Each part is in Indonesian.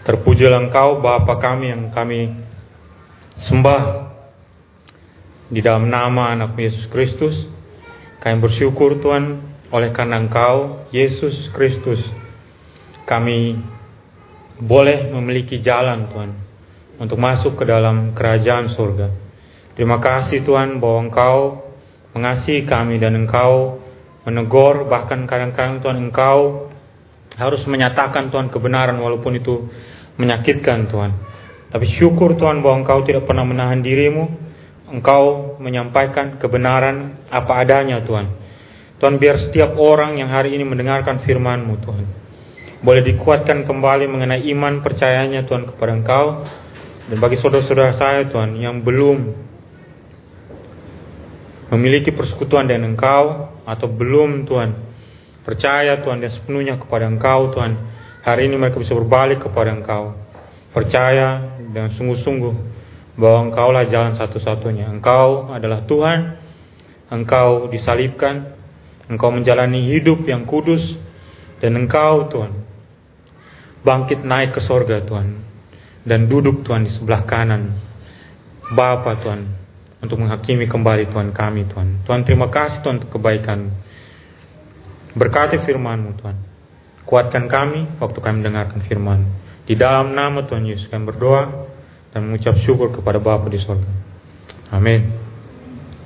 Terpujilah Engkau Bapa kami yang kami sembah di dalam nama anak Yesus Kristus. Kami bersyukur Tuhan oleh karena Engkau Yesus Kristus kami boleh memiliki jalan Tuhan untuk masuk ke dalam kerajaan surga. Terima kasih Tuhan bahwa Engkau mengasihi kami dan Engkau menegur bahkan kadang-kadang Tuhan Engkau harus menyatakan Tuhan kebenaran walaupun itu menyakitkan Tuhan. Tapi syukur Tuhan bahwa Engkau tidak pernah menahan dirimu. Engkau menyampaikan kebenaran apa adanya Tuhan. Tuhan biar setiap orang yang hari ini mendengarkan firman-Mu Tuhan. Boleh dikuatkan kembali mengenai iman percayanya Tuhan kepada Engkau. Dan bagi saudara-saudara saya Tuhan yang belum memiliki persekutuan dengan Engkau atau belum Tuhan percaya Tuhan dan sepenuhnya kepada Engkau Tuhan. Hari ini mereka bisa berbalik kepada Engkau. Percaya dengan sungguh-sungguh bahwa Engkau lah jalan satu-satunya. Engkau adalah Tuhan. Engkau disalibkan. Engkau menjalani hidup yang kudus. Dan Engkau Tuhan bangkit naik ke sorga Tuhan. Dan duduk Tuhan di sebelah kanan. Bapa Tuhan untuk menghakimi kembali Tuhan kami Tuhan. Tuhan terima kasih Tuhan untuk kebaikan. Berkati firman-Mu Tuhan. Kuatkan kami waktu kami mendengarkan firman. Di dalam nama Tuhan Yesus kami berdoa dan mengucap syukur kepada Bapa di sorga. Amin.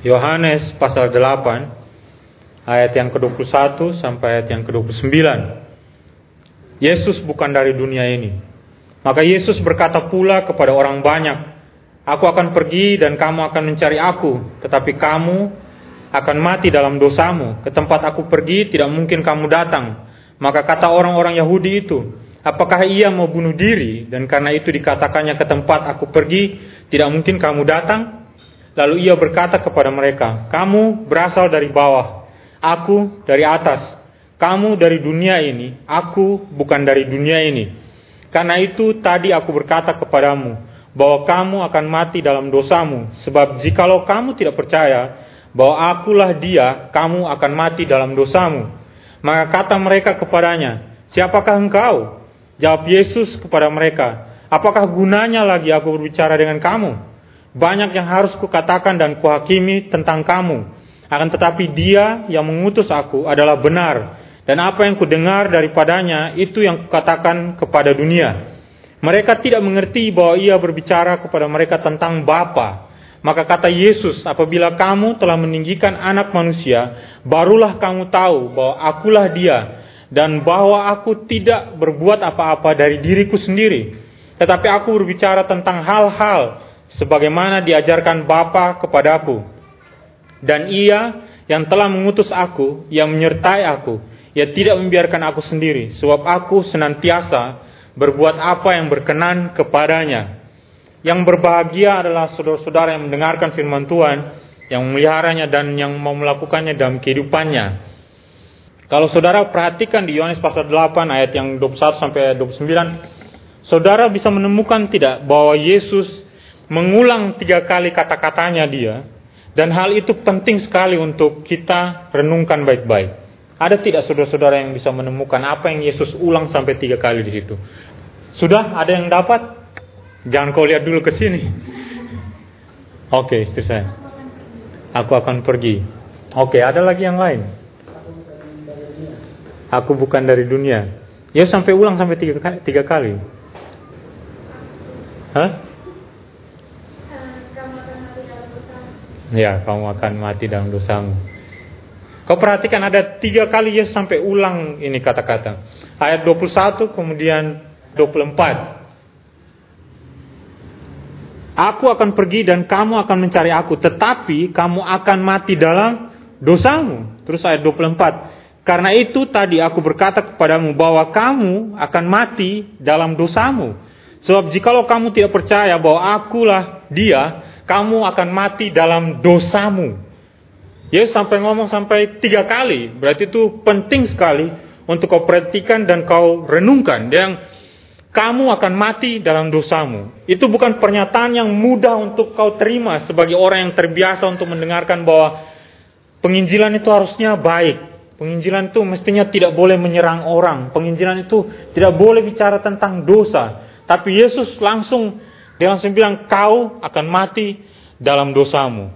Yohanes pasal 8 ayat yang ke-21 sampai ayat yang ke-29. Yesus bukan dari dunia ini. Maka Yesus berkata pula kepada orang banyak, Aku akan pergi dan kamu akan mencari aku, tetapi kamu akan mati dalam dosamu. Ke tempat aku pergi tidak mungkin kamu datang. Maka kata orang-orang Yahudi itu, apakah ia mau bunuh diri? Dan karena itu dikatakannya ke tempat aku pergi tidak mungkin kamu datang. Lalu ia berkata kepada mereka, kamu berasal dari bawah, aku dari atas. Kamu dari dunia ini, aku bukan dari dunia ini. Karena itu tadi aku berkata kepadamu, bahwa kamu akan mati dalam dosamu. Sebab jikalau kamu tidak percaya, bahwa akulah dia, kamu akan mati dalam dosamu. Maka kata mereka kepadanya, siapakah engkau? Jawab Yesus kepada mereka, apakah gunanya lagi aku berbicara dengan kamu? Banyak yang harus kukatakan dan kuhakimi tentang kamu. Akan tetapi dia yang mengutus aku adalah benar. Dan apa yang kudengar daripadanya, itu yang kukatakan kepada dunia. Mereka tidak mengerti bahwa ia berbicara kepada mereka tentang Bapa maka kata Yesus, apabila kamu telah meninggikan anak manusia, barulah kamu tahu bahwa akulah dia, dan bahwa aku tidak berbuat apa-apa dari diriku sendiri. Tetapi aku berbicara tentang hal-hal sebagaimana diajarkan Bapa kepadaku. Dan ia yang telah mengutus aku, yang menyertai aku, ia tidak membiarkan aku sendiri, sebab aku senantiasa berbuat apa yang berkenan kepadanya. Yang berbahagia adalah saudara-saudara yang mendengarkan firman Tuhan, yang memeliharanya dan yang mau melakukannya dalam kehidupannya. Kalau saudara perhatikan di Yohanes pasal 8 ayat yang 21 sampai 29, saudara bisa menemukan tidak bahwa Yesus mengulang tiga kali kata-katanya dia, dan hal itu penting sekali untuk kita renungkan baik-baik. Ada tidak saudara-saudara yang bisa menemukan apa yang Yesus ulang sampai tiga kali di situ? Sudah ada yang dapat? Jangan kau lihat dulu ke sini. Oke, istri saya. Aku akan pergi. Oke, ada lagi yang lain. Aku bukan dari dunia. Ya sampai ulang sampai tiga, tiga kali. Hah? Ya, kamu akan mati dalam dosamu. Kau perhatikan ada tiga kali Yesus sampai ulang ini kata-kata. Ayat 21 kemudian 24. Aku akan pergi dan kamu akan mencari aku, tetapi kamu akan mati dalam dosamu. Terus ayat 24. Karena itu tadi aku berkata kepadamu bahwa kamu akan mati dalam dosamu. Sebab jikalau kamu tidak percaya bahwa akulah dia, kamu akan mati dalam dosamu. Yesus sampai ngomong sampai tiga kali. Berarti itu penting sekali untuk kau perhatikan dan kau renungkan. Yang kamu akan mati dalam dosamu. Itu bukan pernyataan yang mudah untuk kau terima sebagai orang yang terbiasa untuk mendengarkan bahwa penginjilan itu harusnya baik. Penginjilan itu mestinya tidak boleh menyerang orang. Penginjilan itu tidak boleh bicara tentang dosa. Tapi Yesus langsung dia langsung bilang kau akan mati dalam dosamu.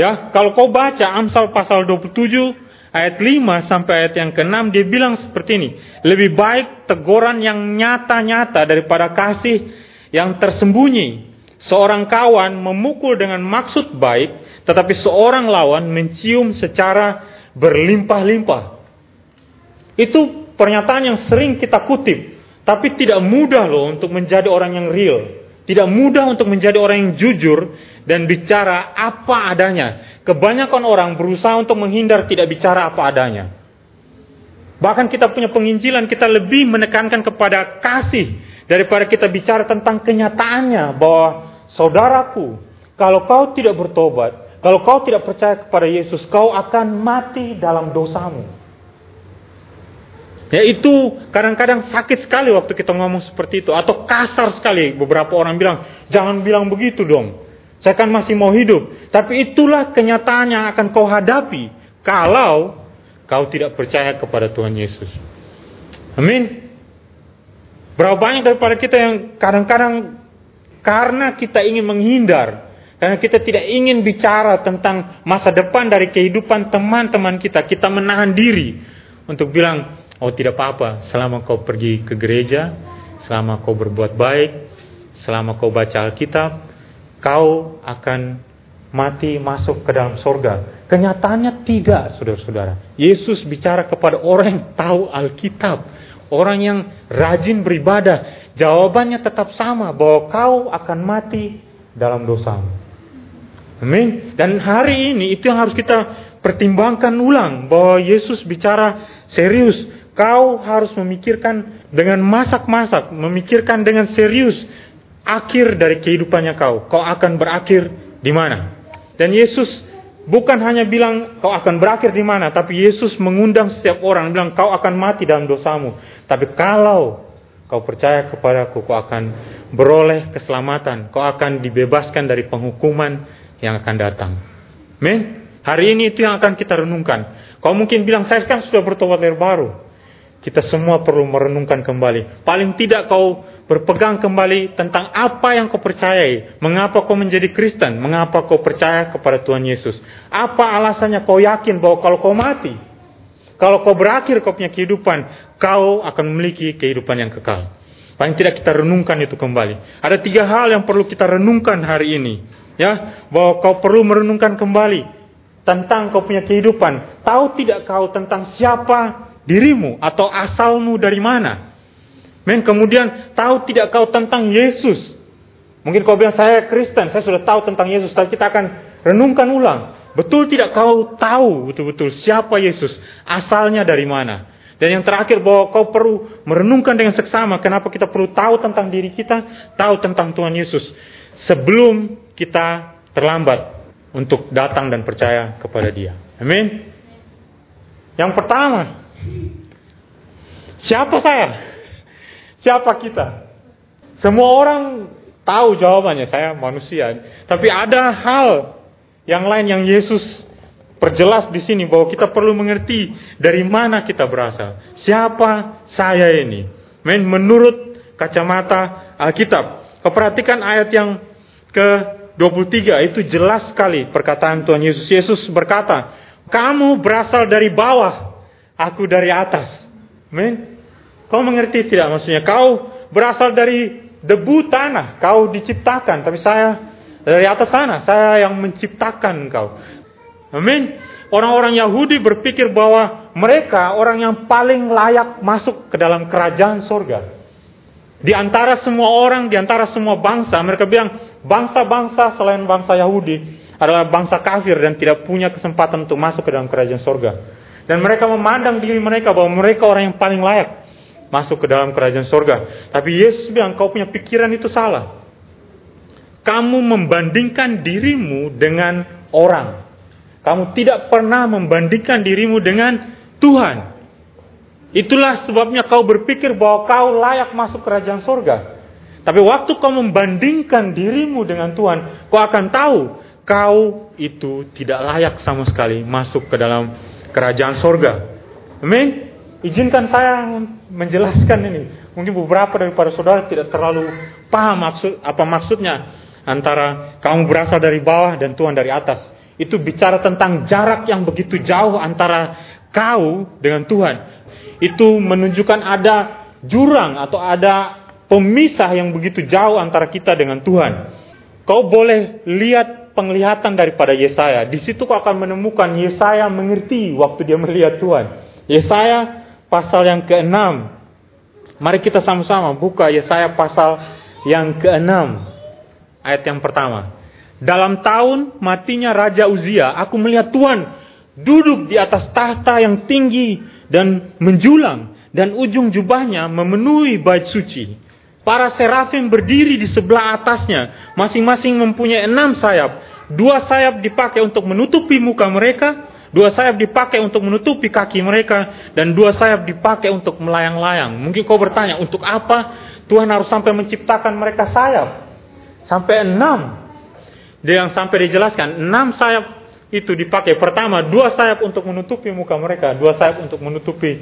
Ya, kalau kau baca Amsal pasal 27 ayat 5 sampai ayat yang ke-6 dia bilang seperti ini, lebih baik teguran yang nyata-nyata daripada kasih yang tersembunyi. Seorang kawan memukul dengan maksud baik, tetapi seorang lawan mencium secara berlimpah-limpah. Itu pernyataan yang sering kita kutip, tapi tidak mudah loh untuk menjadi orang yang real. Tidak mudah untuk menjadi orang yang jujur dan bicara apa adanya. Kebanyakan orang berusaha untuk menghindar tidak bicara apa adanya. Bahkan kita punya penginjilan, kita lebih menekankan kepada kasih daripada kita bicara tentang kenyataannya bahwa saudaraku, kalau kau tidak bertobat, kalau kau tidak percaya kepada Yesus, kau akan mati dalam dosamu. Ya itu kadang-kadang sakit sekali waktu kita ngomong seperti itu. Atau kasar sekali. Beberapa orang bilang, jangan bilang begitu dong. Saya kan masih mau hidup. Tapi itulah kenyataan yang akan kau hadapi. Kalau kau tidak percaya kepada Tuhan Yesus. Amin. Berapa banyak daripada kita yang kadang-kadang karena kita ingin menghindar. Karena kita tidak ingin bicara tentang masa depan dari kehidupan teman-teman kita. Kita menahan diri untuk bilang, Oh tidak apa-apa, selama kau pergi ke gereja, selama kau berbuat baik, selama kau baca Alkitab, kau akan mati masuk ke dalam sorga. Kenyataannya tidak, saudara-saudara. Yesus bicara kepada orang yang tahu Alkitab, orang yang rajin beribadah. Jawabannya tetap sama, bahwa kau akan mati dalam dosamu. Amin. Dan hari ini itu yang harus kita pertimbangkan ulang bahwa Yesus bicara serius Kau harus memikirkan dengan masak-masak, memikirkan dengan serius akhir dari kehidupannya kau. Kau akan berakhir di mana? Dan Yesus bukan hanya bilang kau akan berakhir di mana, tapi Yesus mengundang setiap orang bilang kau akan mati dalam dosamu. Tapi kalau kau percaya kepadaku, kau akan beroleh keselamatan, kau akan dibebaskan dari penghukuman yang akan datang. Men, hari ini itu yang akan kita renungkan. Kau mungkin bilang, saya kan sudah bertobat dari baru. Kita semua perlu merenungkan kembali. Paling tidak kau berpegang kembali tentang apa yang kau percayai. Mengapa kau menjadi Kristen? Mengapa kau percaya kepada Tuhan Yesus? Apa alasannya kau yakin bahwa kalau kau mati, kalau kau berakhir kau punya kehidupan, kau akan memiliki kehidupan yang kekal. Paling tidak kita renungkan itu kembali. Ada tiga hal yang perlu kita renungkan hari ini. Ya, bahwa kau perlu merenungkan kembali tentang kau punya kehidupan. Tahu tidak kau tentang siapa dirimu atau asalmu dari mana. Men, kemudian tahu tidak kau tentang Yesus. Mungkin kau bilang saya Kristen, saya sudah tahu tentang Yesus, tapi kita akan renungkan ulang. Betul tidak kau tahu betul-betul siapa Yesus, asalnya dari mana. Dan yang terakhir bahwa kau perlu merenungkan dengan seksama kenapa kita perlu tahu tentang diri kita, tahu tentang Tuhan Yesus sebelum kita terlambat untuk datang dan percaya kepada Dia. Amin. Yang pertama, Siapa saya? Siapa kita? Semua orang tahu jawabannya, saya manusia. Tapi ada hal yang lain yang Yesus perjelas di sini bahwa kita perlu mengerti dari mana kita berasal. Siapa saya ini? Men, menurut kacamata Alkitab. Perhatikan ayat yang ke-23 itu jelas sekali perkataan Tuhan Yesus. Yesus berkata, "Kamu berasal dari bawah, aku dari atas. Men, kau mengerti tidak maksudnya? Kau berasal dari debu tanah, kau diciptakan, tapi saya dari atas sana, saya yang menciptakan kau. Amin. Orang-orang Yahudi berpikir bahwa mereka orang yang paling layak masuk ke dalam kerajaan sorga. Di antara semua orang, di antara semua bangsa, mereka bilang bangsa-bangsa selain bangsa Yahudi adalah bangsa kafir dan tidak punya kesempatan untuk masuk ke dalam kerajaan sorga. Dan mereka memandang diri mereka bahwa mereka orang yang paling layak masuk ke dalam kerajaan sorga. Tapi Yesus bilang, kau punya pikiran itu salah. Kamu membandingkan dirimu dengan orang. Kamu tidak pernah membandingkan dirimu dengan Tuhan. Itulah sebabnya kau berpikir bahwa kau layak masuk kerajaan sorga. Tapi waktu kau membandingkan dirimu dengan Tuhan, kau akan tahu kau itu tidak layak sama sekali masuk ke dalam kerajaan sorga. Amin. Izinkan saya menjelaskan ini. Mungkin beberapa daripada saudara tidak terlalu paham maksud apa maksudnya antara kamu berasal dari bawah dan Tuhan dari atas. Itu bicara tentang jarak yang begitu jauh antara kau dengan Tuhan. Itu menunjukkan ada jurang atau ada pemisah yang begitu jauh antara kita dengan Tuhan. Kau boleh lihat penglihatan daripada Yesaya. Di situ kau akan menemukan Yesaya mengerti waktu dia melihat Tuhan. Yesaya pasal yang ke-6. Mari kita sama-sama buka Yesaya pasal yang ke-6. Ayat yang pertama. Dalam tahun matinya Raja Uzia, aku melihat Tuhan duduk di atas tahta yang tinggi dan menjulang dan ujung jubahnya memenuhi bait suci. Para serafim berdiri di sebelah atasnya, masing-masing mempunyai enam sayap. Dua sayap dipakai untuk menutupi muka mereka, Dua sayap dipakai untuk menutupi kaki mereka dan dua sayap dipakai untuk melayang-layang. Mungkin kau bertanya, untuk apa Tuhan harus sampai menciptakan mereka sayap? Sampai enam. Dia yang sampai dijelaskan, enam sayap itu dipakai. Pertama, dua sayap untuk menutupi muka mereka, dua sayap untuk menutupi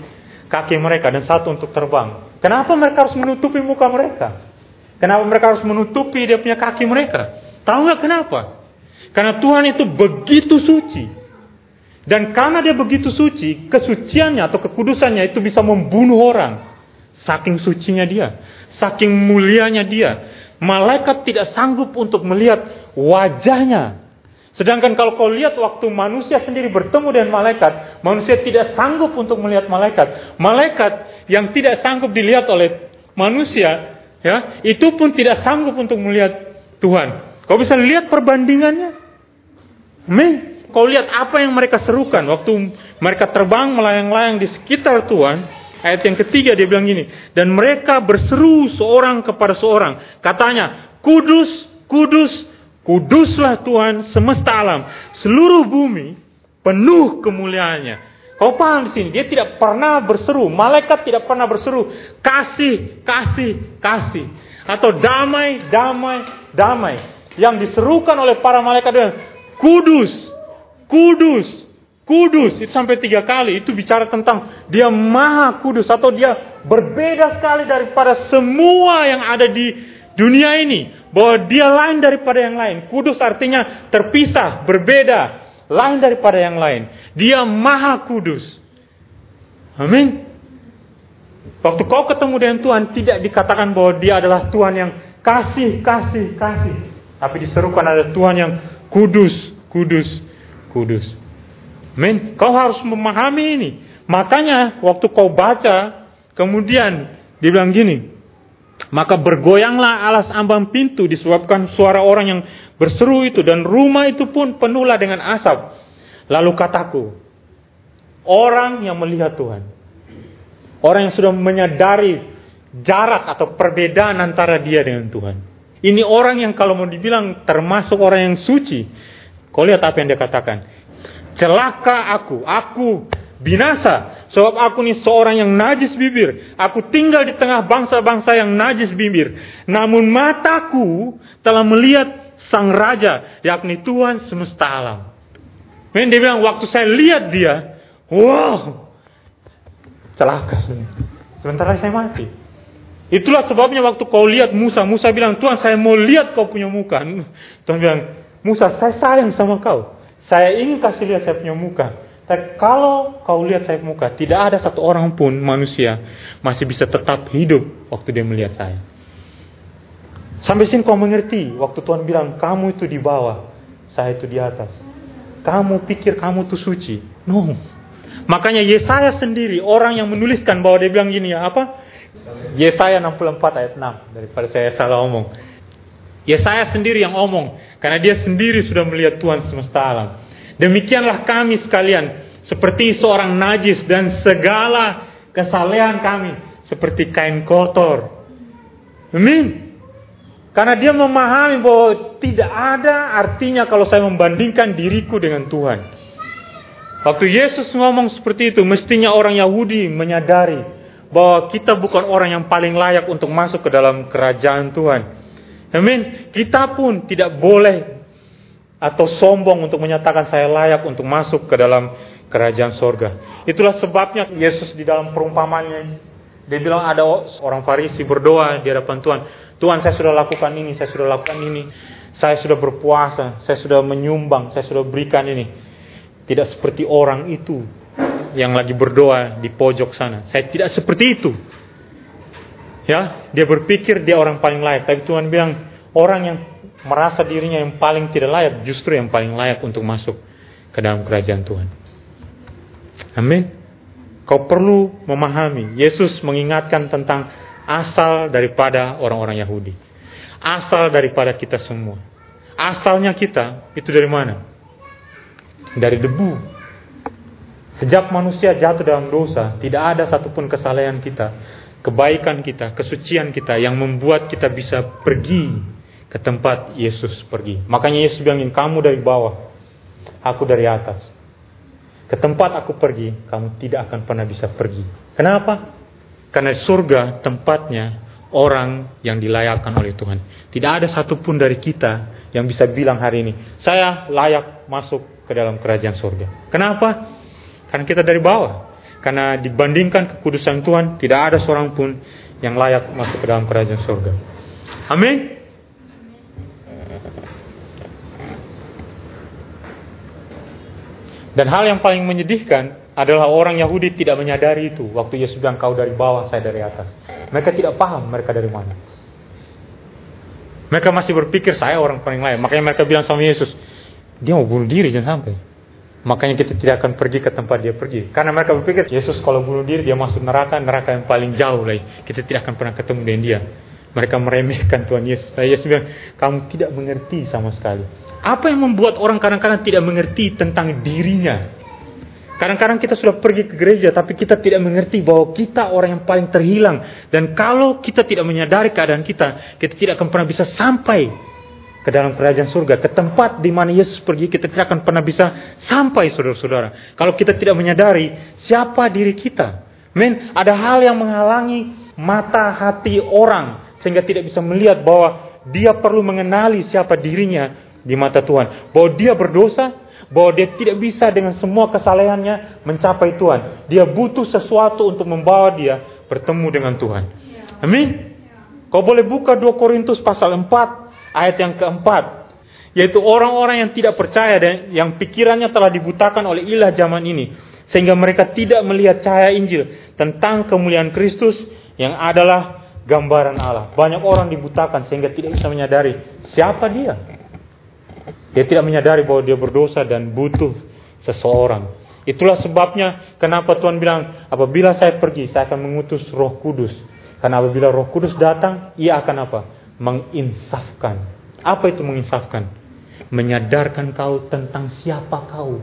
kaki mereka, dan satu untuk terbang. Kenapa mereka harus menutupi muka mereka? Kenapa mereka harus menutupi dia punya kaki mereka? Tahu nggak kenapa? Karena Tuhan itu begitu suci. Dan karena dia begitu suci, kesuciannya atau kekudusannya itu bisa membunuh orang. Saking sucinya dia, saking mulianya dia. Malaikat tidak sanggup untuk melihat wajahnya. Sedangkan kalau kau lihat waktu manusia sendiri bertemu dengan malaikat, manusia tidak sanggup untuk melihat malaikat. Malaikat yang tidak sanggup dilihat oleh manusia, ya, itu pun tidak sanggup untuk melihat Tuhan. Kau bisa lihat perbandingannya? Amin. Kau lihat apa yang mereka serukan waktu mereka terbang melayang-layang di sekitar Tuhan. Ayat yang ketiga dia bilang gini, dan mereka berseru seorang kepada seorang, katanya, kudus, kudus, kuduslah Tuhan semesta alam, seluruh bumi penuh kemuliaannya. Kau paham di sini? Dia tidak pernah berseru, malaikat tidak pernah berseru, kasih, kasih, kasih, atau damai, damai, damai. Yang diserukan oleh para malaikat adalah kudus, kudus, kudus. Itu sampai tiga kali itu bicara tentang dia maha kudus atau dia berbeda sekali daripada semua yang ada di dunia ini. Bahwa dia lain daripada yang lain. Kudus artinya terpisah berbeda lain daripada yang lain. Dia maha kudus. Amin. Waktu kau ketemu dengan Tuhan tidak dikatakan bahwa dia adalah Tuhan yang kasih kasih kasih. Tapi diserukan ada Tuhan yang kudus kudus kudus. Men, kau harus memahami ini. Makanya waktu kau baca, kemudian dibilang gini, maka bergoyanglah alas ambang pintu disebabkan suara orang yang berseru itu dan rumah itu pun penuhlah dengan asap. Lalu kataku, orang yang melihat Tuhan, orang yang sudah menyadari jarak atau perbedaan antara dia dengan Tuhan. Ini orang yang kalau mau dibilang termasuk orang yang suci, Kau lihat apa yang dia katakan. Celaka aku, aku binasa. Sebab aku ini seorang yang najis bibir. Aku tinggal di tengah bangsa-bangsa yang najis bibir. Namun mataku telah melihat sang raja, yakni Tuhan semesta alam. Men dia bilang, waktu saya lihat dia, wow, celaka. Sementara saya mati. Itulah sebabnya waktu kau lihat Musa, Musa bilang, Tuhan saya mau lihat kau punya muka. Tuhan bilang, Musa, saya sayang sama kau. Saya ingin kasih lihat saya punya muka. Tapi kalau kau lihat saya muka, tidak ada satu orang pun manusia masih bisa tetap hidup waktu dia melihat saya. Sampai sini kau mengerti waktu Tuhan bilang kamu itu di bawah, saya itu di atas. Kamu pikir kamu itu suci? No. Makanya Yesaya sendiri orang yang menuliskan bahwa dia bilang gini ya apa? Yesaya 64 ayat 6 daripada saya salah omong. Yesaya sendiri yang omong karena dia sendiri sudah melihat Tuhan semesta alam. Demikianlah kami sekalian seperti seorang najis dan segala kesalehan kami seperti kain kotor. Amin. Karena dia memahami bahwa tidak ada artinya kalau saya membandingkan diriku dengan Tuhan. Waktu Yesus ngomong seperti itu, mestinya orang Yahudi menyadari bahwa kita bukan orang yang paling layak untuk masuk ke dalam kerajaan Tuhan. Amin. Kita pun tidak boleh atau sombong untuk menyatakan saya layak untuk masuk ke dalam kerajaan sorga. Itulah sebabnya Yesus di dalam perumpamannya dia bilang ada orang Farisi berdoa di hadapan Tuhan. Tuhan saya sudah lakukan ini, saya sudah lakukan ini. Saya sudah berpuasa, saya sudah menyumbang, saya sudah berikan ini. Tidak seperti orang itu yang lagi berdoa di pojok sana. Saya tidak seperti itu. Ya, dia berpikir dia orang paling layak, tapi Tuhan bilang orang yang merasa dirinya yang paling tidak layak justru yang paling layak untuk masuk ke dalam kerajaan Tuhan. Amin. Kau perlu memahami, Yesus mengingatkan tentang asal daripada orang-orang Yahudi. Asal daripada kita semua. Asalnya kita itu dari mana? Dari debu. Sejak manusia jatuh dalam dosa, tidak ada satupun kesalahan kita, kebaikan kita, kesucian kita yang membuat kita bisa pergi ke tempat Yesus pergi. Makanya Yesus bilang, kamu dari bawah, aku dari atas. Ke tempat aku pergi, kamu tidak akan pernah bisa pergi. Kenapa? Karena surga tempatnya orang yang dilayakkan oleh Tuhan. Tidak ada satupun dari kita yang bisa bilang hari ini, saya layak masuk ke dalam kerajaan surga. Kenapa? Karena kita dari bawah. Karena dibandingkan kekudusan Tuhan, tidak ada seorang pun yang layak masuk ke dalam kerajaan surga. Amin. Dan hal yang paling menyedihkan adalah orang Yahudi tidak menyadari itu. Waktu Yesus bilang kau dari bawah, saya dari atas. Mereka tidak paham mereka dari mana. Mereka masih berpikir saya orang paling lain. Makanya mereka bilang sama Yesus, dia mau bunuh diri jangan sampai. Makanya kita tidak akan pergi ke tempat dia pergi. Karena mereka berpikir, Yesus kalau bunuh diri dia masuk neraka, neraka yang paling jauh lagi. Kita tidak akan pernah ketemu dengan dia. Mereka meremehkan Tuhan Yesus. Nah, Yesus bilang, kamu tidak mengerti sama sekali. Apa yang membuat orang kadang-kadang tidak mengerti tentang dirinya? Kadang-kadang kita sudah pergi ke gereja, tapi kita tidak mengerti bahwa kita orang yang paling terhilang. Dan kalau kita tidak menyadari keadaan kita, kita tidak akan pernah bisa sampai ke dalam kerajaan surga. Ke tempat di mana Yesus pergi, kita tidak akan pernah bisa sampai, saudara-saudara. Kalau kita tidak menyadari siapa diri kita. Men, ada hal yang menghalangi mata hati orang, sehingga tidak bisa melihat bahwa dia perlu mengenali siapa dirinya di mata Tuhan. Bahwa dia berdosa, bahwa dia tidak bisa dengan semua kesalehannya mencapai Tuhan. Dia butuh sesuatu untuk membawa dia bertemu dengan Tuhan. Amin. Kau boleh buka 2 Korintus pasal 4 ayat yang keempat. Yaitu orang-orang yang tidak percaya dan yang pikirannya telah dibutakan oleh ilah zaman ini. Sehingga mereka tidak melihat cahaya Injil tentang kemuliaan Kristus yang adalah gambaran Allah. Banyak orang dibutakan sehingga tidak bisa menyadari siapa dia. Dia tidak menyadari bahwa dia berdosa dan butuh seseorang. Itulah sebabnya kenapa Tuhan bilang, apabila saya pergi, saya akan mengutus roh kudus. Karena apabila roh kudus datang, ia akan apa? Menginsafkan. Apa itu menginsafkan? Menyadarkan kau tentang siapa kau.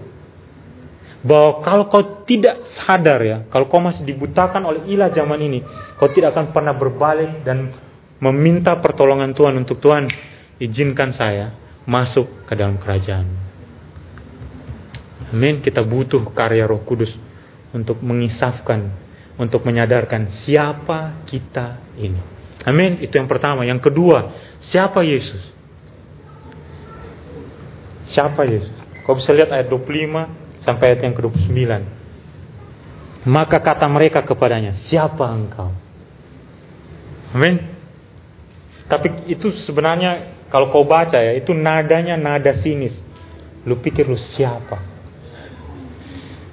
Bahwa kalau kau tidak sadar ya, kalau kau masih dibutakan oleh ilah zaman ini, kau tidak akan pernah berbalik dan meminta pertolongan Tuhan untuk Tuhan, izinkan saya masuk ke dalam kerajaan. Amin. Kita butuh karya Roh Kudus untuk mengisafkan, untuk menyadarkan siapa kita ini. Amin. Itu yang pertama. Yang kedua, siapa Yesus? Siapa Yesus? Kau bisa lihat ayat 25 sampai ayat yang ke-29. Maka kata mereka kepadanya, siapa engkau? Amin. Tapi itu sebenarnya kalau kau baca ya, itu nadanya nada sinis. Lu pikir lu siapa?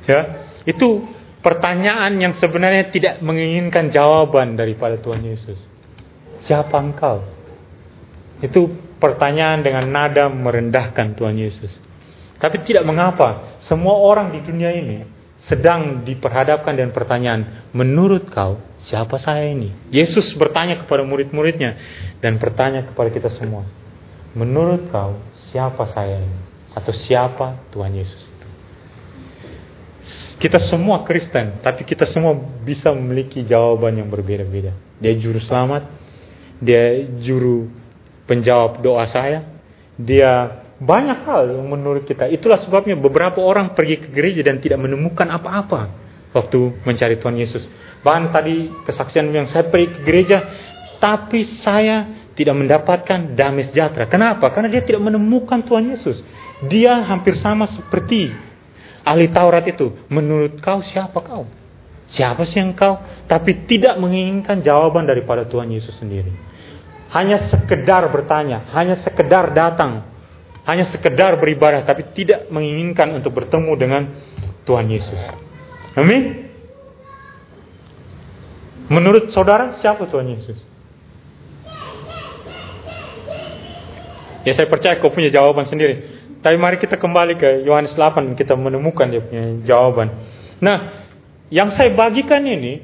Ya, itu pertanyaan yang sebenarnya tidak menginginkan jawaban daripada Tuhan Yesus. Siapa engkau? Itu pertanyaan dengan nada merendahkan Tuhan Yesus. Tapi tidak mengapa, semua orang di dunia ini sedang diperhadapkan dengan pertanyaan, menurut kau siapa saya ini? Yesus bertanya kepada murid-muridnya dan bertanya kepada kita semua. Menurut kau, siapa saya ini? Atau siapa Tuhan Yesus itu? Kita semua Kristen, tapi kita semua bisa memiliki jawaban yang berbeda-beda. Dia juru selamat, dia juru penjawab doa saya, dia banyak hal yang menurut kita. Itulah sebabnya beberapa orang pergi ke gereja dan tidak menemukan apa-apa waktu mencari Tuhan Yesus. Bahkan tadi kesaksian yang saya pergi ke gereja, tapi saya tidak mendapatkan damai sejahtera. Kenapa? Karena dia tidak menemukan Tuhan Yesus. Dia hampir sama seperti ahli Taurat itu, menurut kau siapa kau? Siapa sih yang kau? Tapi tidak menginginkan jawaban daripada Tuhan Yesus sendiri. Hanya sekedar bertanya, hanya sekedar datang, hanya sekedar beribadah, tapi tidak menginginkan untuk bertemu dengan Tuhan Yesus. Amin. Menurut saudara, siapa Tuhan Yesus? Ya saya percaya kau punya jawaban sendiri. Tapi mari kita kembali ke Yohanes 8 kita menemukan dia punya jawaban. Nah, yang saya bagikan ini,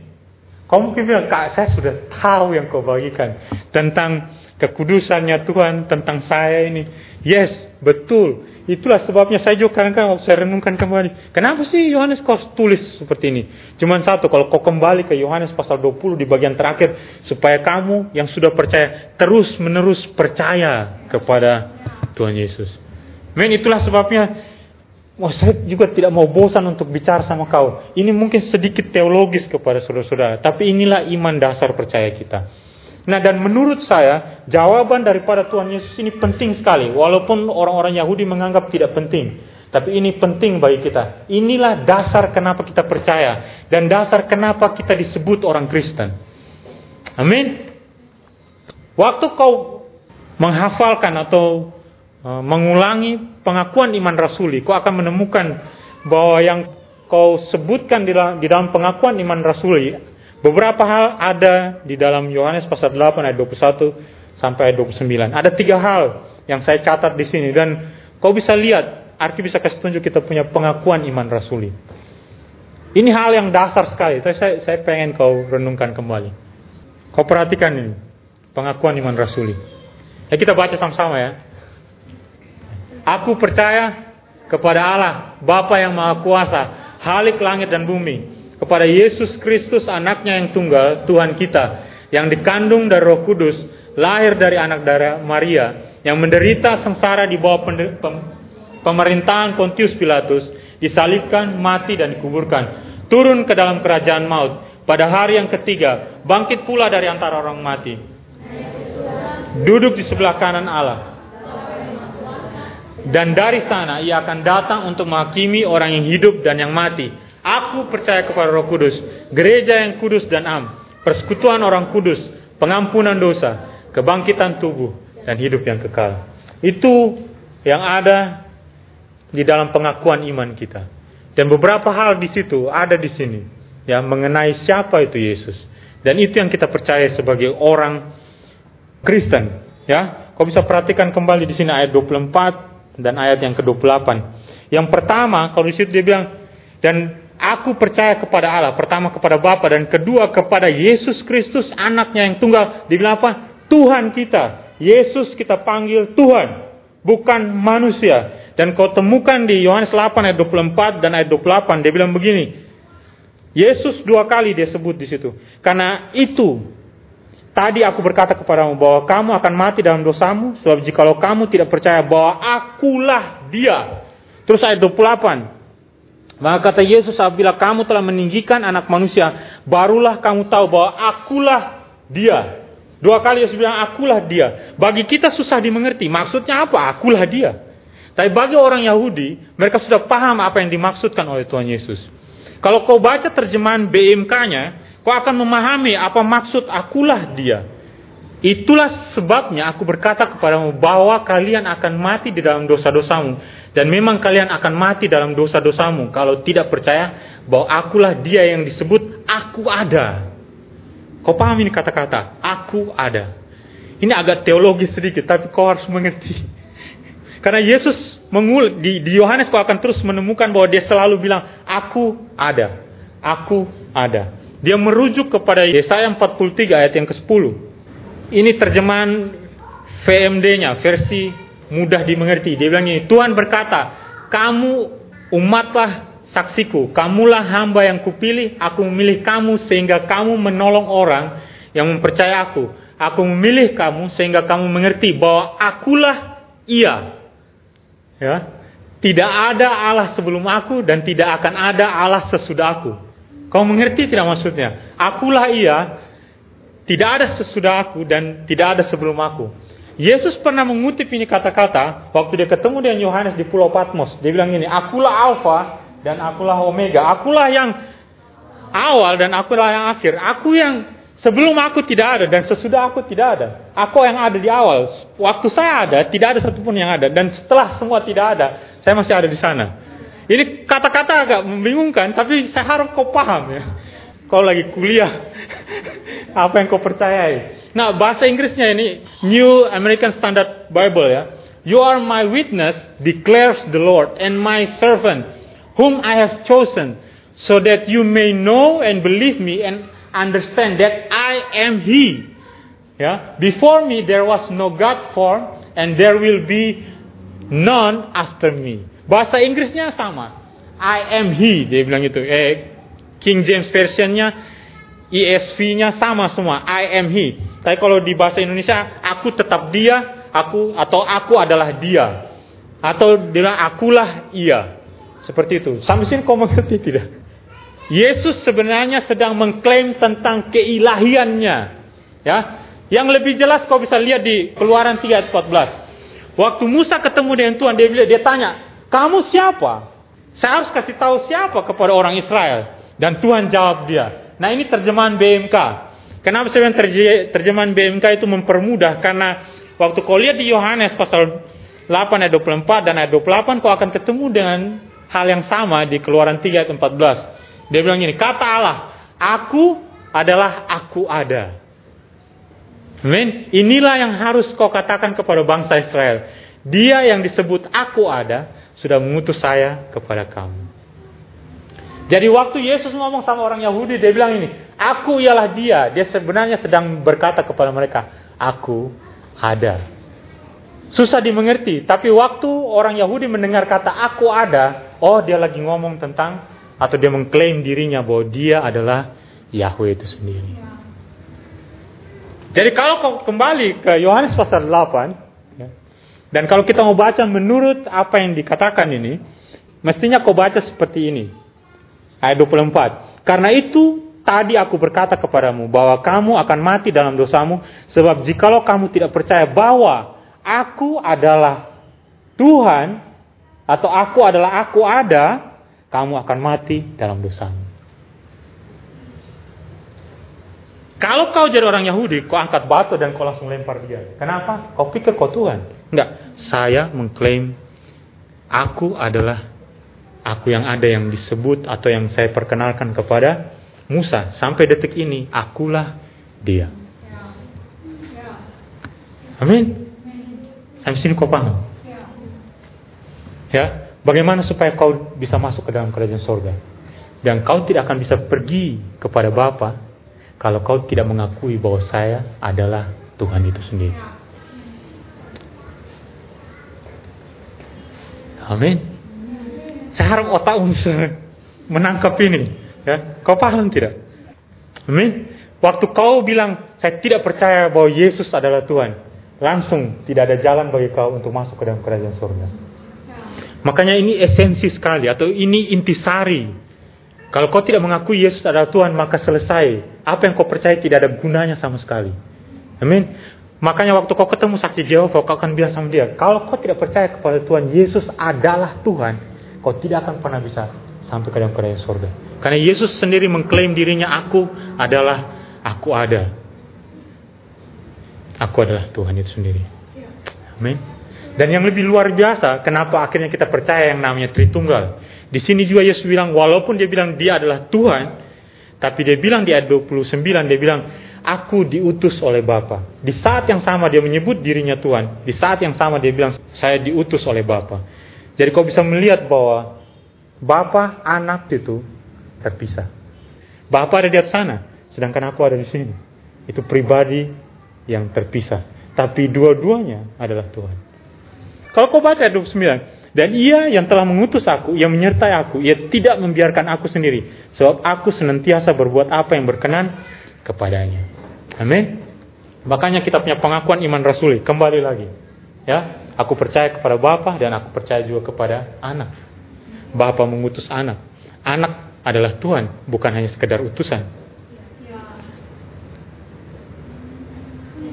kau mungkin bilang, kak saya sudah tahu yang kau bagikan tentang kekudusannya Tuhan, tentang saya ini. Yes, betul. Itulah sebabnya saya juga kadang-kadang saya renungkan kembali. Kenapa sih Yohanes kau tulis seperti ini? Cuman satu, kalau kau kembali ke Yohanes pasal 20 di bagian terakhir, supaya kamu yang sudah percaya terus menerus percaya kepada Tuhan Yesus. Men itulah sebabnya oh, saya juga tidak mau bosan untuk bicara sama kau. Ini mungkin sedikit teologis kepada saudara-saudara, tapi inilah iman dasar percaya kita. Nah dan menurut saya jawaban daripada Tuhan Yesus ini penting sekali Walaupun orang-orang Yahudi menganggap tidak penting Tapi ini penting bagi kita Inilah dasar kenapa kita percaya Dan dasar kenapa kita disebut orang Kristen Amin Waktu kau menghafalkan atau mengulangi pengakuan iman rasuli, kau akan menemukan bahwa yang kau sebutkan di dalam, di dalam pengakuan iman rasuli, beberapa hal ada di dalam Yohanes pasal 8 ayat 21 sampai ayat 29. Ada tiga hal yang saya catat di sini dan kau bisa lihat, Arki bisa kasih tunjuk kita punya pengakuan iman rasuli. Ini hal yang dasar sekali, tapi saya, saya pengen kau renungkan kembali. Kau perhatikan ini, pengakuan iman rasuli. Ya kita baca sama-sama ya. Aku percaya kepada Allah, Bapa yang Maha Kuasa, Halik langit dan bumi, kepada Yesus Kristus anaknya yang tunggal, Tuhan kita, yang dikandung dari roh kudus, lahir dari anak darah Maria, yang menderita sengsara di bawah pemerintahan Pontius Pilatus, disalibkan, mati dan dikuburkan, turun ke dalam kerajaan maut, pada hari yang ketiga, bangkit pula dari antara orang mati, duduk di sebelah kanan Allah, dan dari sana ia akan datang untuk menghakimi orang yang hidup dan yang mati. Aku percaya kepada Roh Kudus, gereja yang kudus dan am, persekutuan orang kudus, pengampunan dosa, kebangkitan tubuh dan hidup yang kekal. Itu yang ada di dalam pengakuan iman kita. Dan beberapa hal di situ ada di sini ya mengenai siapa itu Yesus. Dan itu yang kita percaya sebagai orang Kristen, ya. Kau bisa perhatikan kembali di sini ayat 24 dan ayat yang ke-28. Yang pertama, kalau di situ dia bilang dan aku percaya kepada Allah, pertama kepada Bapa dan kedua kepada Yesus Kristus anaknya yang tunggal. Dia bilang apa? Tuhan kita. Yesus kita panggil Tuhan, bukan manusia. Dan kau temukan di Yohanes 8 ayat 24 dan ayat 28 dia bilang begini. Yesus dua kali dia sebut di situ. Karena itu Tadi aku berkata kepadamu bahwa kamu akan mati dalam dosamu, sebab jikalau kamu tidak percaya bahwa akulah dia. Terus ayat 28. Maka kata Yesus apabila kamu telah meninggikan anak manusia, barulah kamu tahu bahwa akulah dia. Dua kali Yesus bilang akulah dia. Bagi kita susah dimengerti. Maksudnya apa? Akulah dia. Tapi bagi orang Yahudi, mereka sudah paham apa yang dimaksudkan oleh Tuhan Yesus. Kalau kau baca terjemahan BMK-nya, Kau akan memahami apa maksud akulah dia. Itulah sebabnya aku berkata kepadamu bahwa kalian akan mati di dalam dosa-dosamu. Dan memang kalian akan mati dalam dosa-dosamu kalau tidak percaya bahwa akulah dia yang disebut aku ada. Kau paham ini kata-kata? Aku ada. Ini agak teologis sedikit, tapi kau harus mengerti. Karena Yesus mengul di, di Yohanes kau akan terus menemukan bahwa dia selalu bilang, aku ada. Aku ada. Dia merujuk kepada Yesaya 43 ayat yang ke-10. Ini terjemahan VMD-nya, versi mudah dimengerti. Dia bilang ini, Tuhan berkata, kamu umatlah saksiku, kamulah hamba yang kupilih, aku memilih kamu sehingga kamu menolong orang yang mempercaya aku. Aku memilih kamu sehingga kamu mengerti bahwa akulah ia. Ya. Tidak ada Allah sebelum aku dan tidak akan ada Allah sesudah aku. Kau mengerti tidak maksudnya? Akulah ia, tidak ada sesudah aku dan tidak ada sebelum aku. Yesus pernah mengutip ini kata-kata waktu dia ketemu dengan Yohanes di Pulau Patmos. Dia bilang ini, akulah Alfa dan akulah Omega. Akulah yang awal dan akulah yang akhir. Aku yang sebelum aku tidak ada dan sesudah aku tidak ada. Aku yang ada di awal. Waktu saya ada, tidak ada satupun yang ada. Dan setelah semua tidak ada, saya masih ada di sana. Ini kata-kata agak membingungkan, tapi saya harap kau paham ya. Kau lagi kuliah, apa yang kau percayai. Nah, bahasa Inggrisnya ini New American Standard Bible ya. You are my witness, declares the Lord, and my servant, whom I have chosen, so that you may know and believe me and understand that I am He. Ya, before me there was no God form, and there will be none after me. Bahasa Inggrisnya sama. I am He, dia bilang itu. Eh, King James Versionnya, ESV-nya sama semua. I am He. Tapi kalau di bahasa Indonesia, aku tetap dia, aku atau aku adalah dia. Atau bilang akulah ia. Seperti itu. Sampai sini kau mengerti tidak? Yesus sebenarnya sedang mengklaim tentang keilahiannya. Ya, yang lebih jelas kau bisa lihat di Keluaran 3 ayat 14. Waktu Musa ketemu dengan Tuhan, dia dia tanya, "Kamu siapa?" Saya harus kasih tahu siapa kepada orang Israel. Dan Tuhan jawab dia. Nah ini terjemahan BMK. Kenapa saya bilang terjemahan BMK itu mempermudah? Karena waktu kau lihat di Yohanes pasal 8 ayat 24 dan ayat 28 kau akan ketemu dengan hal yang sama di keluaran 3 ayat 14. Dia bilang gini, kata Allah, aku adalah aku ada. Amin. Inilah yang harus kau katakan kepada bangsa Israel. Dia yang disebut aku ada, sudah mengutus saya kepada kamu. Jadi waktu Yesus ngomong sama orang Yahudi, dia bilang ini, aku ialah dia. Dia sebenarnya sedang berkata kepada mereka, aku ada. Susah dimengerti, tapi waktu orang Yahudi mendengar kata aku ada, oh dia lagi ngomong tentang, atau dia mengklaim dirinya bahwa dia adalah Yahweh itu sendiri. Jadi kalau kembali ke Yohanes pasal 8, ya, dan kalau kita mau baca menurut apa yang dikatakan ini, mestinya kau baca seperti ini ayat 24. Karena itu tadi aku berkata kepadamu bahwa kamu akan mati dalam dosamu sebab jikalau kamu tidak percaya bahwa aku adalah Tuhan atau aku adalah aku ada, kamu akan mati dalam dosamu. Kalau kau jadi orang Yahudi, kau angkat batu dan kau langsung lempar dia. Kenapa? Kau pikir kau Tuhan? Enggak. Saya mengklaim aku adalah aku yang ada yang disebut atau yang saya perkenalkan kepada Musa sampai detik ini akulah dia. Amin. Sampai sini kau paham? Ya, bagaimana supaya kau bisa masuk ke dalam kerajaan sorga? Dan kau tidak akan bisa pergi kepada Bapa kalau kau tidak mengakui bahwa saya adalah Tuhan itu sendiri. Amin. Saya harap otakmu bisa menangkap ini. Ya, kau paham tidak? Amin. Waktu kau bilang saya tidak percaya bahwa Yesus adalah Tuhan, langsung tidak ada jalan bagi kau untuk masuk ke dalam kerajaan surga. Makanya ini esensi sekali atau ini intisari. Kalau kau tidak mengakui Yesus adalah Tuhan, maka selesai. Apa yang kau percaya tidak ada gunanya sama sekali. Amin. Makanya waktu kau ketemu saksi Jehovah, kau akan bilang sama dia, kalau kau tidak percaya kepada Tuhan, Yesus adalah Tuhan, kau tidak akan pernah bisa sampai ke dalam kerajaan surga. Karena Yesus sendiri mengklaim dirinya aku adalah aku ada. Aku adalah Tuhan itu sendiri. Amin. Dan yang lebih luar biasa, kenapa akhirnya kita percaya yang namanya Tritunggal. Di sini juga Yesus bilang, walaupun dia bilang dia adalah Tuhan, tapi dia bilang di ayat 29, dia bilang, aku diutus oleh Bapa. Di saat yang sama dia menyebut dirinya Tuhan. Di saat yang sama dia bilang, saya diutus oleh Bapa. Jadi kau bisa melihat bahwa Bapak anak itu terpisah. Bapak ada di atas sana, sedangkan aku ada di sini. Itu pribadi yang terpisah. Tapi dua-duanya adalah Tuhan. Kalau kau baca 29, dan ia yang telah mengutus aku, ia menyertai aku, ia tidak membiarkan aku sendiri. Sebab aku senantiasa berbuat apa yang berkenan kepadanya. Amin. Makanya kita punya pengakuan iman rasuli. Kembali lagi. Ya, Aku percaya kepada Bapa dan aku percaya juga kepada anak. Bapa mengutus anak. Anak adalah Tuhan, bukan hanya sekedar utusan.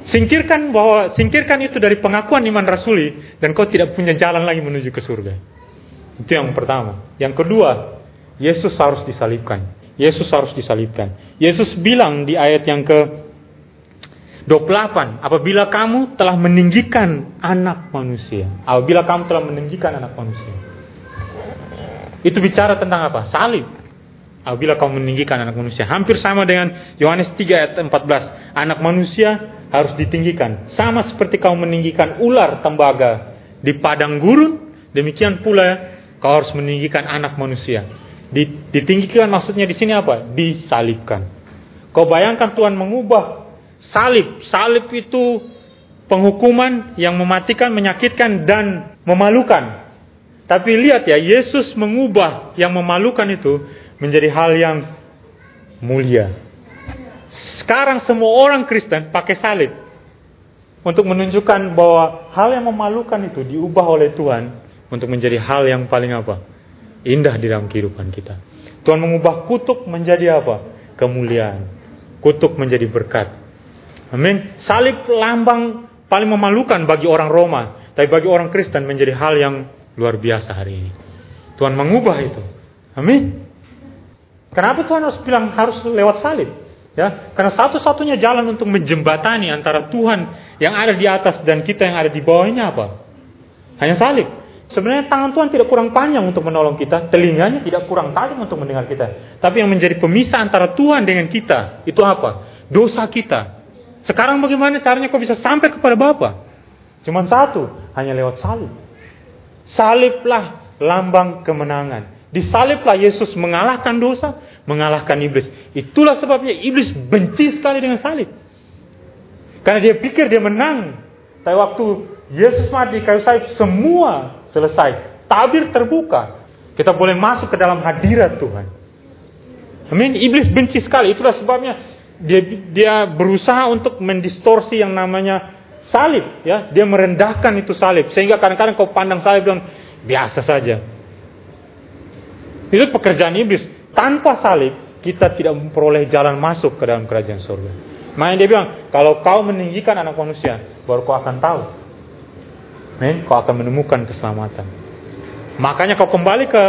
Singkirkan bahwa singkirkan itu dari pengakuan iman rasuli dan kau tidak punya jalan lagi menuju ke surga. Itu yang pertama. Yang kedua, Yesus harus disalibkan. Yesus harus disalibkan. Yesus bilang di ayat yang ke 28, apabila kamu telah meninggikan anak manusia. Apabila kamu telah meninggikan anak manusia. Itu bicara tentang apa? Salib. Apabila kamu meninggikan anak manusia. Hampir sama dengan Yohanes 3 ayat 14. Anak manusia harus ditinggikan. Sama seperti kamu meninggikan ular tembaga di padang gurun. Demikian pula kau harus meninggikan anak manusia. Ditinggikan maksudnya di sini apa? Disalibkan. Kau bayangkan Tuhan mengubah salib. Salib itu penghukuman yang mematikan, menyakitkan, dan memalukan. Tapi lihat ya, Yesus mengubah yang memalukan itu menjadi hal yang mulia. Sekarang semua orang Kristen pakai salib untuk menunjukkan bahwa hal yang memalukan itu diubah oleh Tuhan untuk menjadi hal yang paling apa? Indah di dalam kehidupan kita. Tuhan mengubah kutuk menjadi apa? Kemuliaan. Kutuk menjadi berkat. Amin. Salib lambang paling memalukan bagi orang Roma, tapi bagi orang Kristen menjadi hal yang luar biasa hari ini. Tuhan mengubah itu. Amin. Kenapa Tuhan harus bilang harus lewat salib? Ya, karena satu-satunya jalan untuk menjembatani antara Tuhan yang ada di atas dan kita yang ada di bawahnya apa? Hanya salib. Sebenarnya tangan Tuhan tidak kurang panjang untuk menolong kita, telinganya tidak kurang tajam untuk mendengar kita. Tapi yang menjadi pemisah antara Tuhan dengan kita, itu apa? Dosa kita. Sekarang bagaimana caranya kau bisa sampai kepada Bapa? Cuman satu, hanya lewat salib. Saliblah lambang kemenangan. Disaliblah Yesus mengalahkan dosa, mengalahkan iblis. Itulah sebabnya iblis benci sekali dengan salib. Karena dia pikir dia menang. Tapi waktu Yesus mati di kayu salib, semua selesai. Tabir terbuka. Kita boleh masuk ke dalam hadirat Tuhan. Amin. Iblis benci sekali. Itulah sebabnya dia dia berusaha untuk mendistorsi yang namanya salib. Ya, dia merendahkan itu salib sehingga kadang-kadang kau pandang salib bilang biasa saja. Itu pekerjaan iblis. Tanpa salib kita tidak memperoleh jalan masuk ke dalam kerajaan surga. Makanya dia bilang, kalau kau meninggikan anak manusia, baru kau akan tahu Men, kau akan menemukan keselamatan. Makanya kau kembali ke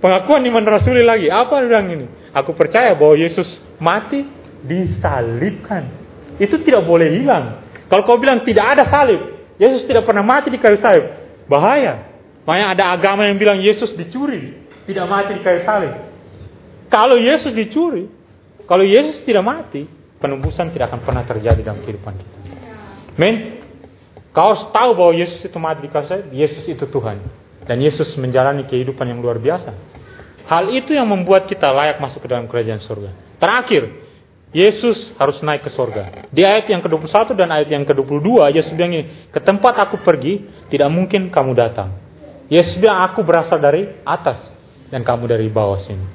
pengakuan iman rasuli lagi. Apa bilang ini? Aku percaya bahwa Yesus mati disalibkan. Itu tidak boleh hilang. Kalau kau bilang tidak ada salib, Yesus tidak pernah mati di kayu salib, bahaya. Makanya ada agama yang bilang Yesus dicuri, tidak mati di kayu salib. Kalau Yesus dicuri, kalau Yesus tidak mati, penebusan tidak akan pernah terjadi dalam kehidupan kita. Men, Kau tahu bahwa Yesus itu mati di kayu Yesus itu Tuhan. Dan Yesus menjalani kehidupan yang luar biasa. Hal itu yang membuat kita layak masuk ke dalam kerajaan surga. Terakhir, Yesus harus naik ke surga. Di ayat yang ke-21 dan ayat yang ke-22, Yesus bilang ini, ke tempat aku pergi, tidak mungkin kamu datang. Yesus bilang, aku berasal dari atas, dan kamu dari bawah sini.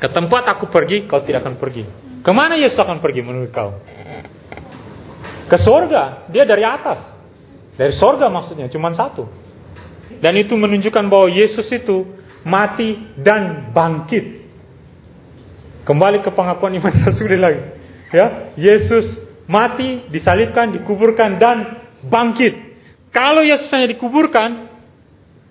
Ke tempat aku pergi, kau tidak akan pergi. Ke mana Yesus akan pergi menurut kau? Ke sorga, dia dari atas. Dari sorga maksudnya, cuma satu. Dan itu menunjukkan bahwa Yesus itu mati dan bangkit. Kembali ke pengakuan iman Rasul lagi. Ya, Yesus mati, disalibkan, dikuburkan dan bangkit. Kalau Yesus hanya dikuburkan,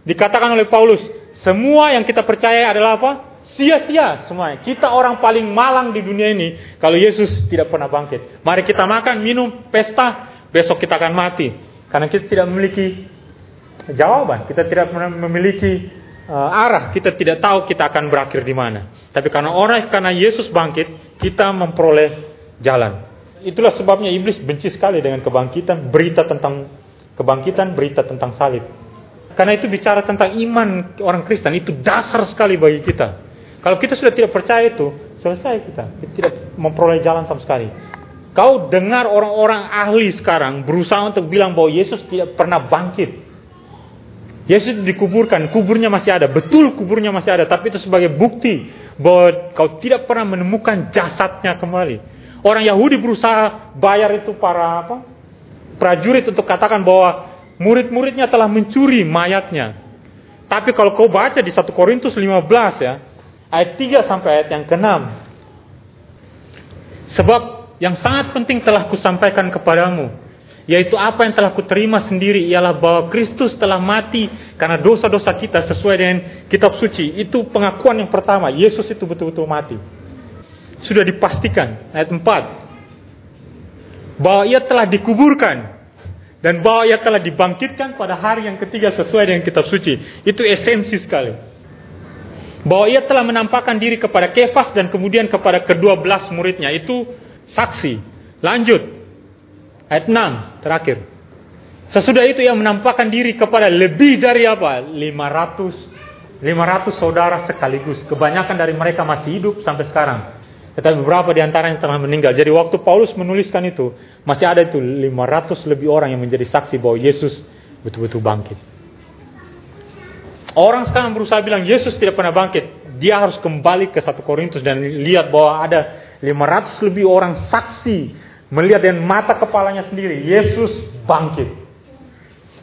dikatakan oleh Paulus, semua yang kita percaya adalah apa? Sia-sia semuanya. Kita orang paling malang di dunia ini kalau Yesus tidak pernah bangkit. Mari kita makan, minum, pesta, besok kita akan mati. Karena kita tidak memiliki jawaban, kita tidak memiliki uh, arah, kita tidak tahu kita akan berakhir di mana. Tapi karena orang karena Yesus bangkit, kita memperoleh jalan. Itulah sebabnya iblis benci sekali dengan kebangkitan, berita tentang kebangkitan, berita tentang salib. Karena itu bicara tentang iman orang Kristen itu dasar sekali bagi kita. Kalau kita sudah tidak percaya itu, selesai kita. Kita tidak memperoleh jalan sama sekali. Kau dengar orang-orang ahli sekarang berusaha untuk bilang bahwa Yesus tidak pernah bangkit. Yesus dikuburkan, kuburnya masih ada. Betul kuburnya masih ada, tapi itu sebagai bukti bahwa kau tidak pernah menemukan jasadnya kembali. Orang Yahudi berusaha bayar itu para apa? prajurit untuk katakan bahwa murid-muridnya telah mencuri mayatnya. Tapi kalau kau baca di 1 Korintus 15 ya, ayat 3 sampai ayat yang ke-6. Sebab yang sangat penting telah kusampaikan kepadamu, yaitu apa yang telah kuterima sendiri ialah bahwa Kristus telah mati karena dosa-dosa kita sesuai dengan kitab suci. Itu pengakuan yang pertama, Yesus itu betul-betul mati. Sudah dipastikan ayat 4 bahwa ia telah dikuburkan dan bahwa ia telah dibangkitkan pada hari yang ketiga sesuai dengan kitab suci. Itu esensi sekali. Bahwa ia telah menampakkan diri kepada Kefas dan kemudian kepada kedua belas muridnya. Itu saksi. Lanjut. Ayat 6 terakhir. Sesudah itu ia menampakkan diri kepada lebih dari apa? 500 500 saudara sekaligus. Kebanyakan dari mereka masih hidup sampai sekarang. Tetapi beberapa di antaranya telah meninggal. Jadi waktu Paulus menuliskan itu, masih ada itu 500 lebih orang yang menjadi saksi bahwa Yesus betul-betul bangkit. Orang sekarang berusaha bilang Yesus tidak pernah bangkit. Dia harus kembali ke satu Korintus dan lihat bahwa ada 500 lebih orang saksi melihat dengan mata kepalanya sendiri Yesus bangkit.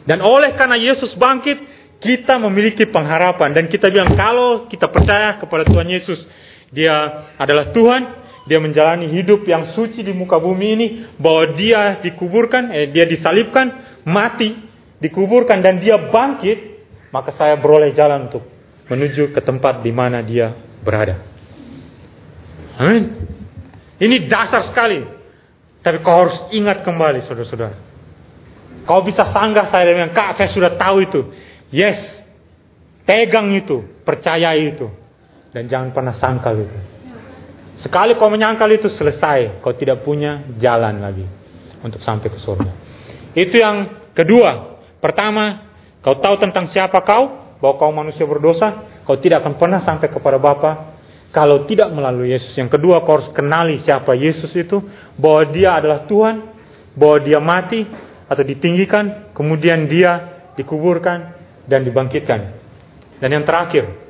Dan oleh karena Yesus bangkit, kita memiliki pengharapan dan kita bilang kalau kita percaya kepada Tuhan Yesus, dia adalah Tuhan, dia menjalani hidup yang suci di muka bumi ini, bahwa dia dikuburkan, eh, dia disalibkan, mati, dikuburkan dan dia bangkit, maka saya beroleh jalan untuk menuju ke tempat di mana dia berada. Amin. Ini dasar sekali. Tapi kau harus ingat kembali, saudara-saudara. Kau bisa sanggah saya dengan kak, saya sudah tahu itu. Yes, pegang itu, percaya itu. Dan jangan pernah sangkal itu. Sekali kau menyangkal itu selesai. Kau tidak punya jalan lagi untuk sampai ke surga. Itu yang kedua. Pertama, kau tahu tentang siapa kau, bahwa kau manusia berdosa, kau tidak akan pernah sampai kepada Bapa kalau tidak melalui Yesus. Yang kedua, kau harus kenali siapa Yesus itu, bahwa dia adalah Tuhan, bahwa dia mati atau ditinggikan, kemudian dia dikuburkan dan dibangkitkan. Dan yang terakhir,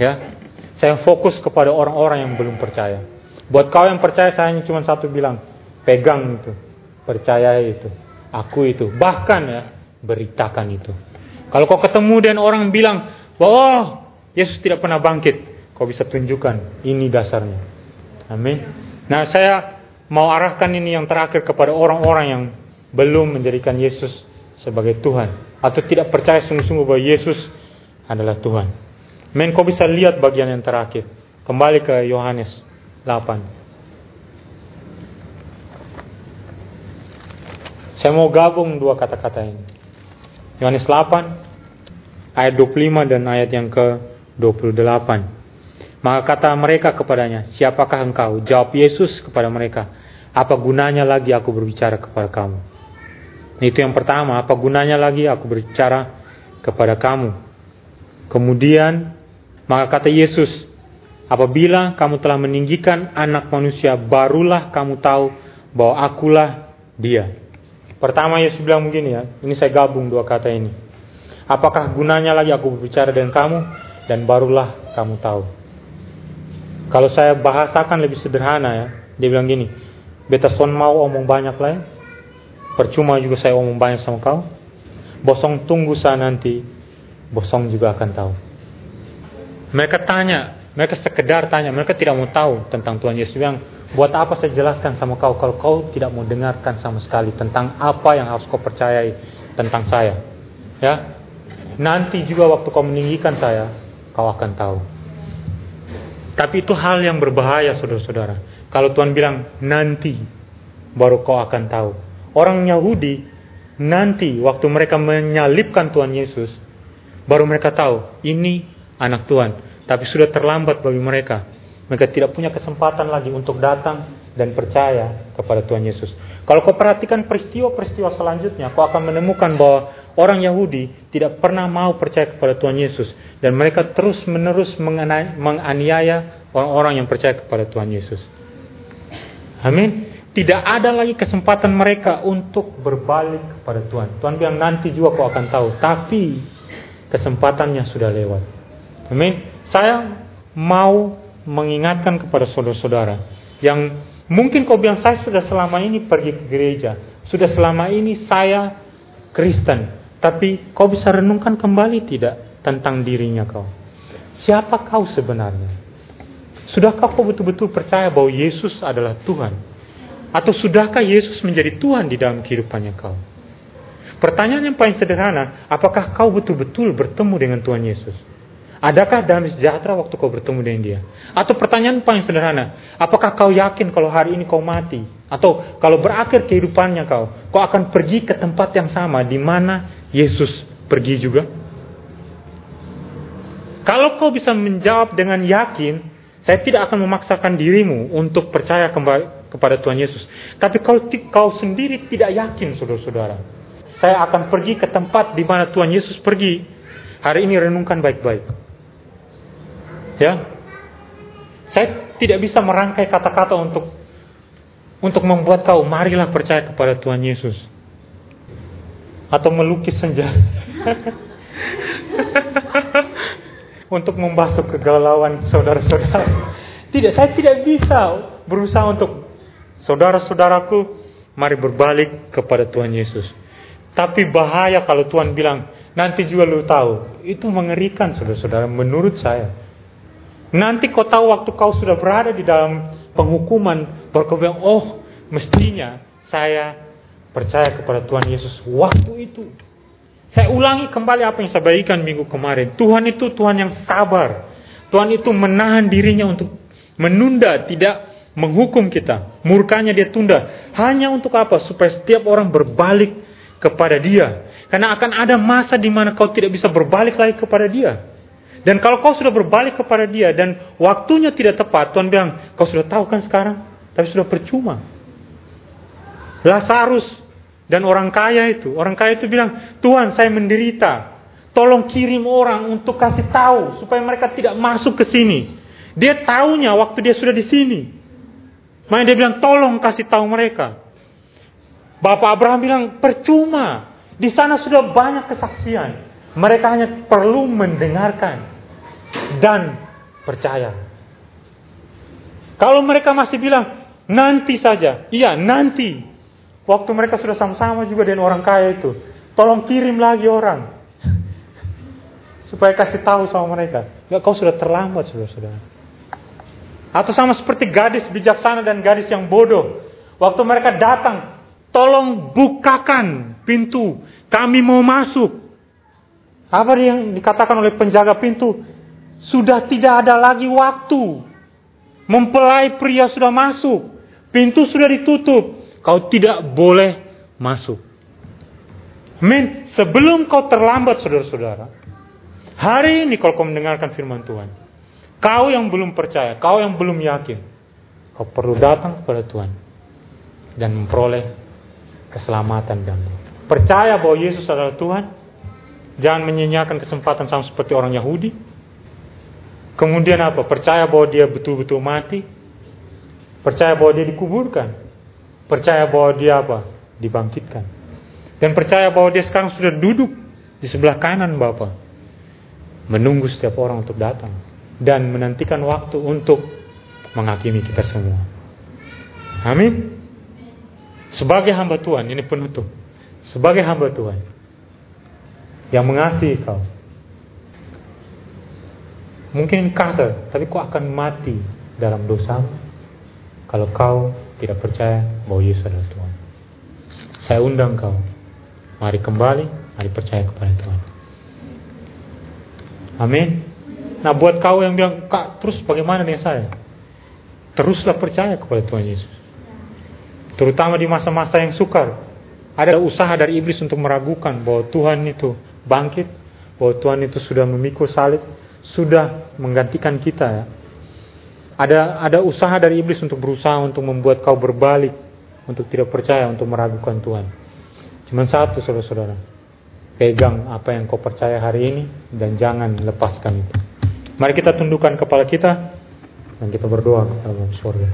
Ya, saya fokus kepada orang-orang yang belum percaya. Buat kau yang percaya, saya hanya cuma satu bilang, pegang itu, percaya itu, aku itu, bahkan ya, beritakan itu. Kalau kau ketemu dan orang bilang, bahwa oh, Yesus tidak pernah bangkit, kau bisa tunjukkan ini dasarnya. Amin. Nah, saya mau arahkan ini yang terakhir kepada orang-orang yang belum menjadikan Yesus sebagai Tuhan atau tidak percaya sungguh-sungguh bahwa Yesus adalah Tuhan. Men kau bisa lihat bagian yang terakhir. Kembali ke Yohanes 8. Saya mau gabung dua kata-kata ini. Yohanes 8 ayat 25 dan ayat yang ke-28. Maka kata mereka kepadanya, "Siapakah engkau?" Jawab Yesus kepada mereka, "Apa gunanya lagi aku berbicara kepada kamu?" Itu yang pertama, apa gunanya lagi aku berbicara kepada kamu? Kemudian maka kata Yesus, apabila kamu telah meninggikan anak manusia, barulah kamu tahu bahwa akulah dia. Pertama Yesus bilang begini ya, ini saya gabung dua kata ini. Apakah gunanya lagi aku berbicara dengan kamu dan barulah kamu tahu. Kalau saya bahasakan lebih sederhana ya, dia bilang gini, beta son mau omong banyak lah ya. Percuma juga saya omong banyak sama kau. Bosong tunggu saya nanti, bosong juga akan tahu. Mereka tanya, mereka sekedar tanya, mereka tidak mau tahu tentang Tuhan Yesus. Yang buat apa saya jelaskan sama kau kalau kau tidak mau dengarkan sama sekali tentang apa yang harus kau percayai tentang saya. Ya, nanti juga waktu kau meninggikan saya, kau akan tahu. Tapi itu hal yang berbahaya, saudara-saudara. Kalau Tuhan bilang nanti, baru kau akan tahu. Orang Yahudi nanti waktu mereka menyalibkan Tuhan Yesus, baru mereka tahu ini anak Tuhan. Tapi sudah terlambat bagi mereka. Mereka tidak punya kesempatan lagi untuk datang dan percaya kepada Tuhan Yesus. Kalau kau perhatikan peristiwa-peristiwa selanjutnya, kau akan menemukan bahwa orang Yahudi tidak pernah mau percaya kepada Tuhan Yesus. Dan mereka terus-menerus menganiaya orang-orang yang percaya kepada Tuhan Yesus. Amin. Tidak ada lagi kesempatan mereka untuk berbalik kepada Tuhan. Tuhan bilang nanti juga kau akan tahu. Tapi kesempatannya sudah lewat. Amin. Saya mau mengingatkan kepada saudara-saudara yang mungkin kau bilang saya sudah selama ini pergi ke gereja, sudah selama ini saya Kristen, tapi kau bisa renungkan kembali tidak tentang dirinya kau? Siapa kau sebenarnya? Sudahkah kau betul-betul percaya bahwa Yesus adalah Tuhan? Atau sudahkah Yesus menjadi Tuhan di dalam kehidupannya kau? Pertanyaan yang paling sederhana, apakah kau betul-betul bertemu dengan Tuhan Yesus? Adakah damai sejahtera waktu kau bertemu dengan dia? Atau pertanyaan paling sederhana, apakah kau yakin kalau hari ini kau mati? Atau kalau berakhir kehidupannya kau, kau akan pergi ke tempat yang sama di mana Yesus pergi juga? Kalau kau bisa menjawab dengan yakin, saya tidak akan memaksakan dirimu untuk percaya kembali kepada Tuhan Yesus. Tapi kalau kau sendiri tidak yakin, saudara-saudara, saya akan pergi ke tempat di mana Tuhan Yesus pergi. Hari ini renungkan baik-baik. Ya. Saya tidak bisa merangkai kata-kata untuk untuk membuat kau marilah percaya kepada Tuhan Yesus. Atau melukis senja. untuk membasuh kegalauan saudara-saudara. Tidak, saya tidak bisa berusaha untuk saudara-saudaraku mari berbalik kepada Tuhan Yesus. Tapi bahaya kalau Tuhan bilang nanti juga lu tahu. Itu mengerikan saudara-saudara menurut saya. Nanti kau tahu waktu kau sudah berada di dalam penghukuman, bilang, oh mestinya saya percaya kepada Tuhan Yesus waktu itu. Saya ulangi kembali apa yang saya bagikan minggu kemarin. Tuhan itu Tuhan yang sabar. Tuhan itu menahan dirinya untuk menunda, tidak menghukum kita. Murkanya dia tunda. Hanya untuk apa? Supaya setiap orang berbalik kepada dia. Karena akan ada masa di mana kau tidak bisa berbalik lagi kepada dia. Dan kalau kau sudah berbalik kepada dia dan waktunya tidak tepat, Tuhan bilang, kau sudah tahu kan sekarang, tapi sudah percuma. Lazarus dan orang kaya itu, orang kaya itu bilang, Tuhan saya menderita, tolong kirim orang untuk kasih tahu supaya mereka tidak masuk ke sini. Dia tahunya waktu dia sudah di sini. Makanya dia bilang, tolong kasih tahu mereka. Bapak Abraham bilang, percuma. Di sana sudah banyak kesaksian. Mereka hanya perlu mendengarkan dan percaya. Kalau mereka masih bilang, nanti saja. Iya, nanti. Waktu mereka sudah sama-sama juga dengan orang kaya itu. Tolong kirim lagi orang. Supaya kasih tahu sama mereka. Enggak, kau sudah terlambat, saudara-saudara. Atau sama seperti gadis bijaksana dan gadis yang bodoh. Waktu mereka datang, tolong bukakan pintu. Kami mau masuk. Apa yang dikatakan oleh penjaga pintu? Sudah tidak ada lagi waktu. Mempelai pria sudah masuk. Pintu sudah ditutup. Kau tidak boleh masuk. Men, sebelum kau terlambat saudara-saudara. Hari ini kalau kau mendengarkan firman Tuhan. Kau yang belum percaya, kau yang belum yakin. Kau perlu datang kepada Tuhan. Dan memperoleh keselamatan dan percaya bahwa Yesus adalah Tuhan. Jangan menyanyiakan kesempatan sama seperti orang Yahudi Kemudian apa? Percaya bahwa dia betul-betul mati. Percaya bahwa dia dikuburkan. Percaya bahwa dia apa? Dibangkitkan. Dan percaya bahwa dia sekarang sudah duduk di sebelah kanan Bapa. Menunggu setiap orang untuk datang. Dan menantikan waktu untuk menghakimi kita semua. Amin. Sebagai hamba Tuhan, ini penutup. Sebagai hamba Tuhan. Yang mengasihi kau Mungkin kasar, tapi kau akan mati dalam dosa kalau kau tidak percaya bahwa Yesus adalah Tuhan. Saya undang kau, mari kembali, mari percaya kepada Tuhan. Amin. Nah buat kau yang bilang, kak terus bagaimana dengan saya? Teruslah percaya kepada Tuhan Yesus. Terutama di masa-masa yang sukar. Ada usaha dari iblis untuk meragukan bahwa Tuhan itu bangkit, bahwa Tuhan itu sudah memikul salib, sudah menggantikan kita ya. Ada ada usaha dari iblis untuk berusaha untuk membuat kau berbalik, untuk tidak percaya, untuk meragukan Tuhan. Cuma satu saudara-saudara, pegang apa yang kau percaya hari ini dan jangan lepaskan itu. Mari kita tundukkan kepala kita dan kita berdoa kepada surga.